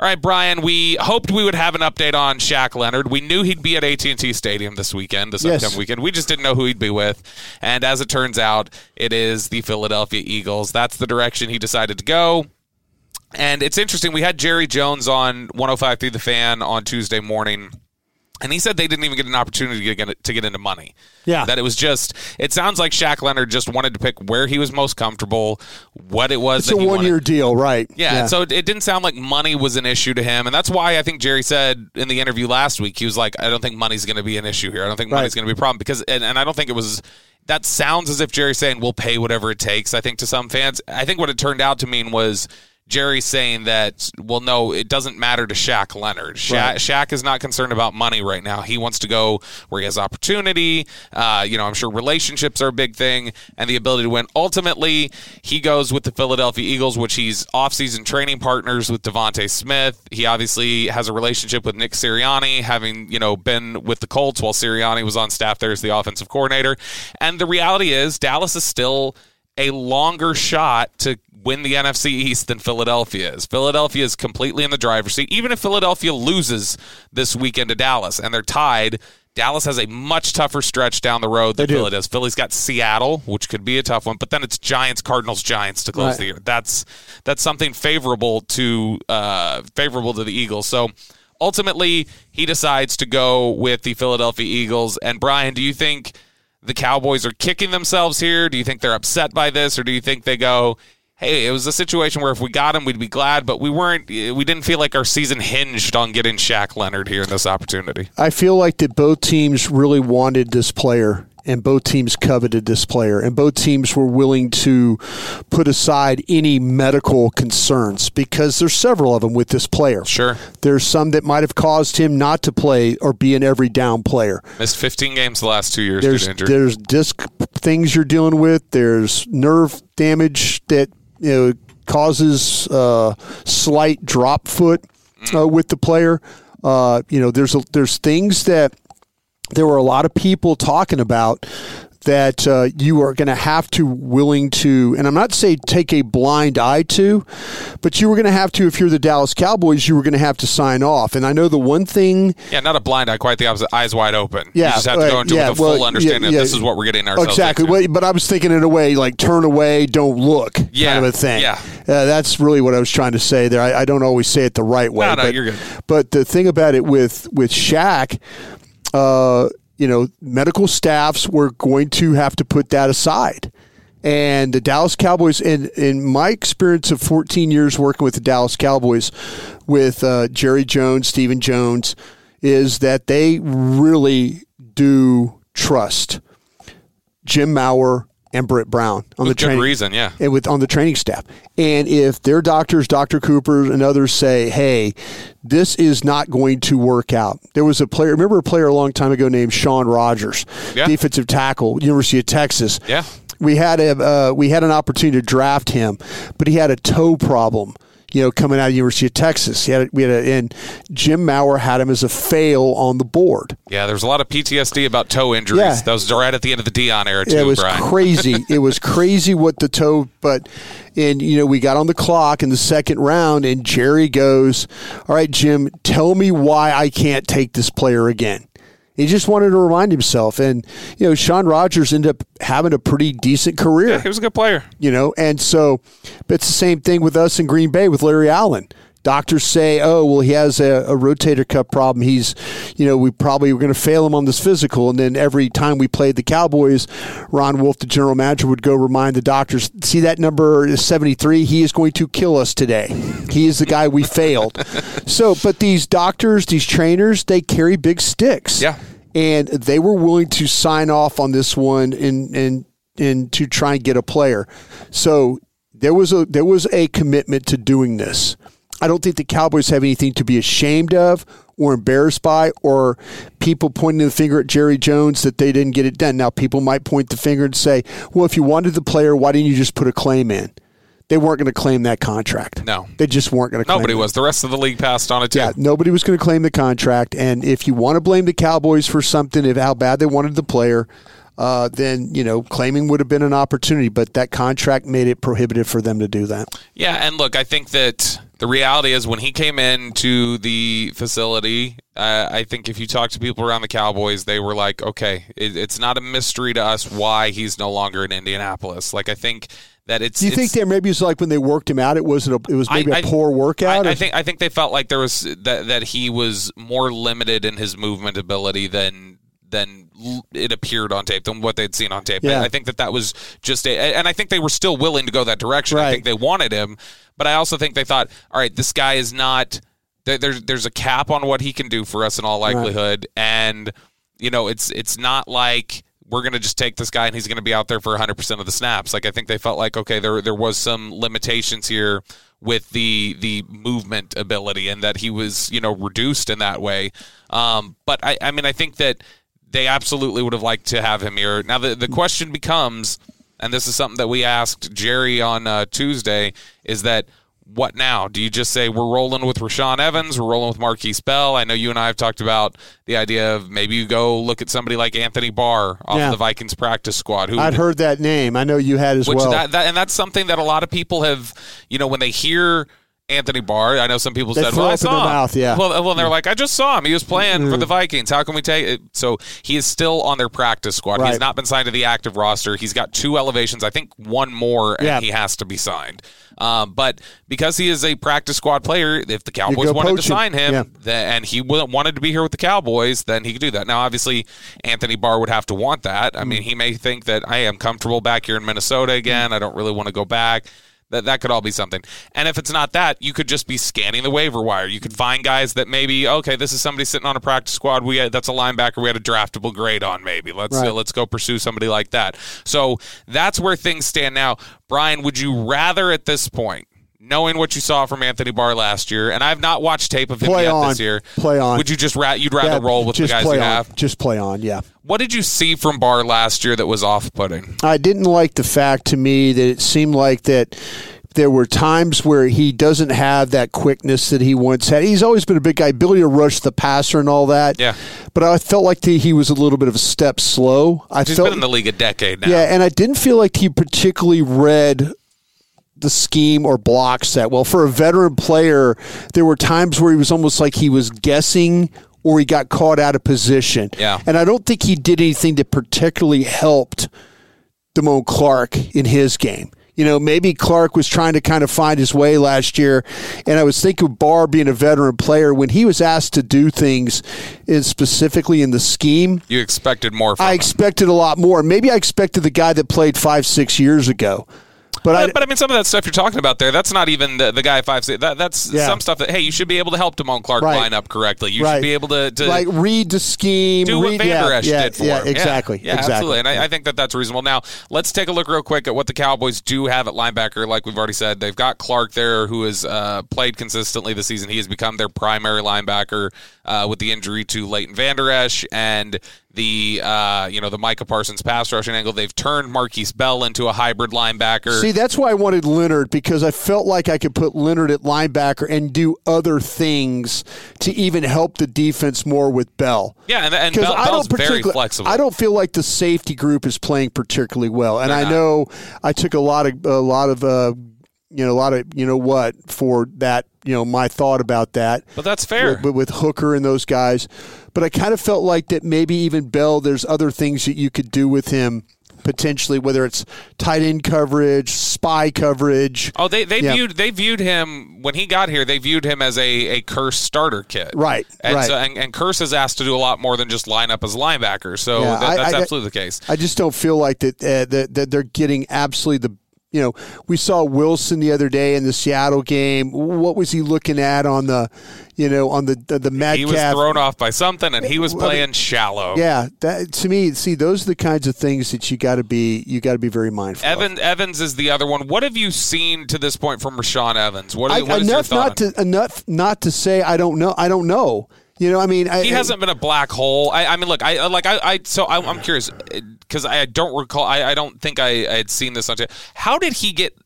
All right, Bryan. We hoped we would have an update on Shaq Leonard. We knew he'd be at AT&T Stadium this weekend, this Yes. upcoming weekend. We just didn't know who he'd be with. And as it turns out, it is the Philadelphia Eagles. That's the direction he decided to go. And it's interesting. We had Jerry Jones on 105.3 The Fan on Tuesday morning. And he said they didn't even get an opportunity to get, to get into money. Yeah. That it was just, it sounds like Shaq Leonard just wanted to pick where he was most comfortable, what it was It's a one year deal, right? Yeah, and so it, it didn't sound like money was an issue to him, and that's why I think Jerry said in the interview last week he was like, "I don't think money's going to be an issue here. I don't think Right. money's going to be a problem because, and, and I don't think it was." That sounds as if Jerry's saying we'll pay whatever it takes. I think to some fans, I think what it turned out to mean was Jerry saying that, well, no, it doesn't matter to Shaq Leonard. Shaq, Right. Shaq is not concerned about money right now. He wants to go where he has opportunity. Uh, you know, I'm sure relationships are a big thing and the ability to win. Ultimately, he goes with the Philadelphia Eagles, which he's offseason training partners with DeVonta Smith. He obviously has a relationship with Nick Sirianni, having, you know, been with the Colts while Sirianni was on staff there as the offensive coordinator. And the reality is, Dallas is still a longer shot to win the NFC East than Philadelphia is. Philadelphia is completely in the driver's seat. Even if Philadelphia loses this weekend to Dallas and they're tied, Dallas has a much tougher stretch down the road than. Philly does. Philly's got Seattle, which could be a tough one, but then it's Giants, Cardinals, Giants to close Right. the year. That's that's something favorable to uh, favorable to the Eagles. So ultimately, he decides to go with the Philadelphia Eagles. And Bryan, do you think? The Cowboys are kicking themselves here? Do you think they're upset by this, or do you think they go, "Hey, it was a situation where if we got him, we'd be glad, but we weren't. We didn't feel like our season hinged on getting Shaq Leonard here in this opportunity." I feel like that both teams really wanted this player and both teams coveted this player and both teams were willing to put aside any medical concerns because there's several of them with this player. Sure. There's some that might have caused him not to play or be an every down player. Missed 15 games the last two years There's injury. there's disc things you're dealing with. There's nerve damage that you know causes uh, slight drop foot uh, with the player. Uh, you know, there's a, there's things that there were a lot of people talking about that uh, you are going to have to willing to, and I'm not saying take a blind eye to, but you were going to have to if you're the Dallas Cowboys, you were going to have to sign off. And I know the one thing yeah, not a blind eye, quite the opposite. Eyes wide open. Yeah, you just have to go into it yeah, with a well, full understanding yeah, that this is what we're getting ourselves exactly. into. But I was thinking in a way like turn away, don't look, Yeah, kind of a thing. yeah. uh, that's really what I was trying to say there. I, I don't always say it the right way. No, no, but, you're good. But the thing about it with with Shaq, uh, you know, medical staffs were going to have to put that aside. And the Dallas Cowboys, in, in my experience of 14 years working with the Dallas Cowboys, with uh, Jerry Jones, Stephen Jones, is that they really do trust Jim Maurer and Britt Brown on With the training reason, yeah. and with on the training staff. And if their doctors, Dr. Cooper and others say, "Hey, this is not going to work out." There was a player, remember a player a long time ago named Shaun Rogers, Yeah. defensive tackle, University of Texas. Yeah. We had a uh, we had an opportunity to draft him, but he had a toe problem. You know, coming out of University of Texas, he had we had a, and Jim Maurer had him as a fail on the board. Yeah, there's a lot of PTSD about toe injuries. Yeah. Those are right at the end of the Deion era, too, it was Bryan. crazy. it was crazy what the toe, but and you know we got on the clock in the second round, and Jerry goes, "All right, Jim, tell me why I can't take this player again." He just wanted to remind himself, and you know Shaun Rogers ended up having a pretty decent career. He was a good player. you know and so but it's the same thing with us in green bay with larry allen Doctors say, oh, well, he has a, a rotator cuff problem. He's, you know, we probably were going to fail him on this physical. And then every time we played the Cowboys, Ron Wolf, the general manager, would go remind the doctors, see that number is 73? He is going to kill us today. He is the guy we failed. So, but these doctors, these trainers, they carry big sticks. Yeah. And they were willing to sign off on this one and, and, and to try and get a player. So there was a there was a commitment to doing this. I don't think the Cowboys have anything to be ashamed of or embarrassed by, or people pointing the finger at Jerry Jones that they didn't get it done. Now, people might point the finger and say, well, if you wanted the player, why didn't you just put a claim in? They weren't going to claim that contract. No. They just weren't going to claim Nobody it. was. The rest of the league passed on it too. Yeah, nobody was going to claim the contract. And if you want to blame the Cowboys for something, of how bad they wanted the player, uh, then you know claiming would have been an opportunity. But that contract made it prohibitive for them to do that. Yeah, and look, I think that the reality is when he came into the facility, uh, I think if you talk to people around the Cowboys, they were like, okay, it, it's not a mystery to us why he's no longer in Indianapolis. Like, I think that it's. Do you think it's- that maybe it's like when they worked him out? It wasn't. A, it was maybe a poor workout. I, I think I think they felt like there was that that he was more limited in his movement ability than than it appeared on tape than what they'd seen on tape. Yeah. I, think that that was just a, and I think they were still willing to go that direction. I think they wanted him, but I also think they thought, all right, this guy is not. There's there's a cap on what he can do for us in all likelihood, and you know it's it's not like we're going to just take this guy and he's going to be out there for 100% of the snaps. Like I think they felt like okay, there there was some limitations here with the the movement ability and that he was, you know, reduced in that way. Um, but I I mean I think that they absolutely would have liked to have him here. Now the the question becomes and this is something that we asked Jerry on uh, Tuesday is that what now? Do you just say we're rolling with Rashaan Evans, we're rolling with Markquese Bell? I know you and I have talked about the idea of maybe you go look at somebody like Anthony Barr off Yeah. the Vikings practice squad. Who I'd heard that name. I know you had as well. that, that and that's something that a lot of people have, you know, when they hear Anthony Barr, I know some people They said, "Well, I saw him." mouth, yeah. Well, well, they're like, "I just saw him. He was playing for the Vikings. How can we take it?" So he is still on their practice squad. He's Right. not been signed to the active roster. He's got two elevations. I think one more, and Yeah. he has to be signed. Um, but because he is a practice squad player, if the Cowboys wanted to sign him, Yeah. th- and he wanted to be here with the Cowboys, then he could do that. Now, obviously, Anthony Barr would have to want that. I mean, Mm. he may think that I am comfortable back here in Minnesota again. I don't really want to go back. That that could all be something. And if it's not that, you could just be scanning the waiver wire. You could find guys that maybe okay, this is somebody sitting on a practice squad. We had, that's a linebacker we had a draftable grade on. Maybe let's Right. uh, let's go pursue somebody like that. So that's where things stand now. Bryan, would you rather at this point? Knowing what you saw from Anthony Barr last year, and I've not watched tape of him Play yet on. this year. Play on. Would you just ra- you'd rather Yeah, roll with the guys you on. have? Just play on. Yeah. What did you see from Barr last year that was off-putting? I didn't like the fact to me that it seemed like that there were times where he doesn't have that quickness that he once had. He's always been a big guy, ability to rush the passer and all that. Yeah. But I felt like the, he was a little bit of a step slow. I He's felt been in the league a decade now. yeah, and I didn't feel like he particularly read the scheme or blocks that well. For a veteran player, there were times where he was almost like he was guessing or he got caught out of position. Yeah. And I don't think he did anything that particularly helped Damone Clark in his game. You know, maybe Clark was trying to kind of find his way last year. And I was thinking of Barr being a veteran player when he was asked to do things in, specifically in the scheme. You expected more from I him. expected a lot more. Maybe I expected the guy that played five, six years ago. But, I, But, I mean, some of that stuff you're talking about there, that's not even the, the guy five. That, that's Yeah. some stuff that hey, you should be able to help Damone Clark Right. line up correctly. You Right. should be able to, to like read the scheme, do what read, Van Der yeah, Esch yeah, did for yeah, him. exactly, Yeah, exactly. absolutely. And I, I think that that's reasonable. Now, let's take a look real quick at what the Cowboys do have at linebacker. Like we've already said, they've got Clark there, who has uh, played consistently this season. He has become their primary linebacker uh, with the injury to Leighton Vander Esch and the uh, you know the Micah Parsons pass rushing angle. They've turned Markquese Bell into a hybrid linebacker. See, that's why I wanted Leonard because I felt like I could put Leonard at linebacker and do other things to even help the defense more with Bell. yeah, and, and Because Bell, I don't very particularly, flexible. I don't feel like the safety group is playing particularly well, and They're I not. know I took a lot of a lot of uh, you know a lot of you know what for that you know my thought about that. But that's fair. With, with Hooker and those guys, but I kind of felt like that maybe even Bell, there's other things that you could do with him potentially, whether it's tight end coverage, spy coverage. Oh, they they Yeah. viewed they viewed him when he got here. They viewed him as a a Kearse starter kit, Right, And right. so and, and Kearse is asked to do a lot more than just line up as a linebacker. So Yeah, that, I- that's I- absolutely the case. I just don't feel like that, uh, that that they're getting absolutely the. You know, we saw Wilson the other day in the Seattle game. What was he looking at on the, you know, on the the, the Metcalf? He was thrown off by something, and he was Well, I mean, playing shallow. Yeah, that to me, see, those are the kinds of things that you got to be you got to be very mindful. of. Evan Evans is the other one. What have you seen to this point from Rashaan Evans? What, I, what is your enough not to enough not to say I don't know. I don't know. You know, I mean, I, he hasn't been a black hole. I, I mean, look, I like, I, I so I, I'm curious because I don't recall. I, I don't think I, I had seen this on. t- How did he get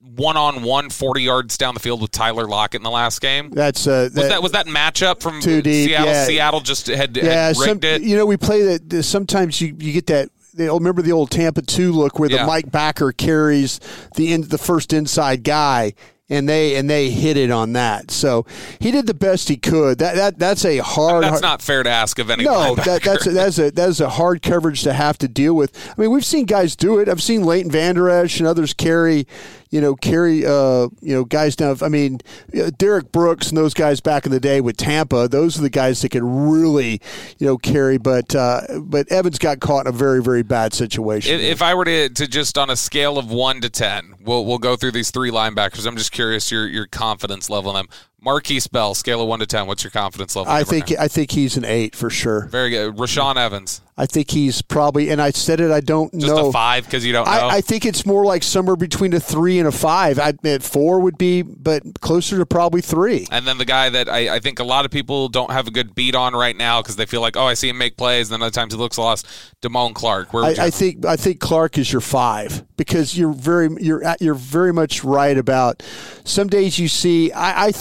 one on one 40 yards down the field with Tyler Lockett in the last game? That's uh, Was that was that matchup from Too deep, Seattle? yeah. Seattle just had, yeah. had Some, it. you know, we play that. Sometimes you you get that. They remember the old Tampa two look where Yeah. the Mike Backer carries the in, the first inside guy. And they and they hit it on that, so he did the best he could. That that that's a hard. That's hard- not fair to ask of any No, that, that's a, that's a that's a hard coverage to have to deal with. I mean, we've seen guys do it. I've seen Leighton Vander Esch and others carry, you know, carry, uh, you know, guys down. I mean, uh, Derrick Brooks and those guys back in the day with Tampa. Those are the guys that could really, you know, carry. But uh, but Evans got caught in a very very bad situation. If, if I were to, to just on a scale of one to ten, we'll we'll go through these three linebackers. I'm just curious your your confidence level in them. Markquese Bell, scale of one to ten. What's your confidence level? I think now? I think he's an eight for sure. very good. Rashaan Evans, I think he's probably, and I said it. I don't just know. a five because you don't know. I, I think it's more like somewhere between a three and a five. I admit four would be, but closer to probably three. And then the guy that I, I think a lot of people don't have a good beat on right now because they feel like, oh, I see him make plays. And then other times he looks lost. Damone Clark. Where I, you I think I think Clark is your five because you're very you're at, you're very much right about some days you see I. I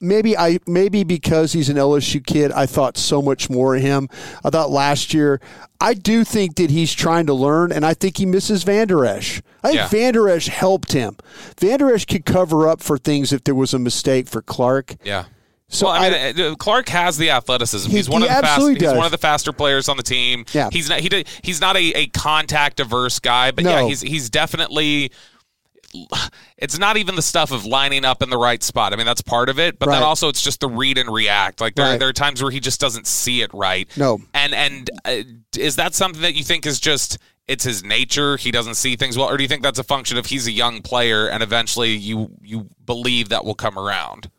Maybe I maybe because he's an LSU kid, I thought so much more of him. I thought last year, I do think that he's trying to learn, and I think he misses Vander Esch. I think Yeah. Vander Esch helped him. Vander Esch could cover up for things if there was a mistake for Clark. Yeah. So well, I I- mean, uh, Clark has the athleticism. He- he's one he of the fast, He's one of the faster players on the team. Yeah. He's not. He did, he's not a, a contact averse guy, but yeah, he's he's definitely. It's not even the stuff of lining up in the right spot. I mean, that's part of it, but then also it's just the read and react. Like there, Right. there are times where he just doesn't see it right. No. and and uh, is that something that you think is just it's his nature? He doesn't see things well, or do you think that's a function of he's a young player and eventually you you believe that will come around?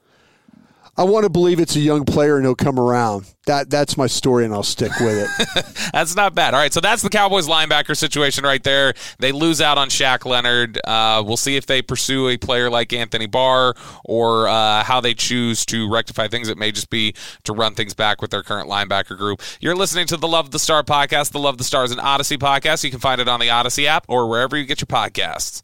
I want to believe it's a young player and he'll come around. That that's my story, and I'll stick with it. That's not bad. All right, so that's the Cowboys linebacker situation right there. They lose out on Shaq Leonard. Uh, we'll see if they pursue a player like Anthony Barr or uh, how they choose to rectify things. It may just be to run things back with their current linebacker group. You're listening to the Love the Star podcast. The Love the Star is an Audacy podcast. You can find it on the Audacy app or wherever you get your podcasts.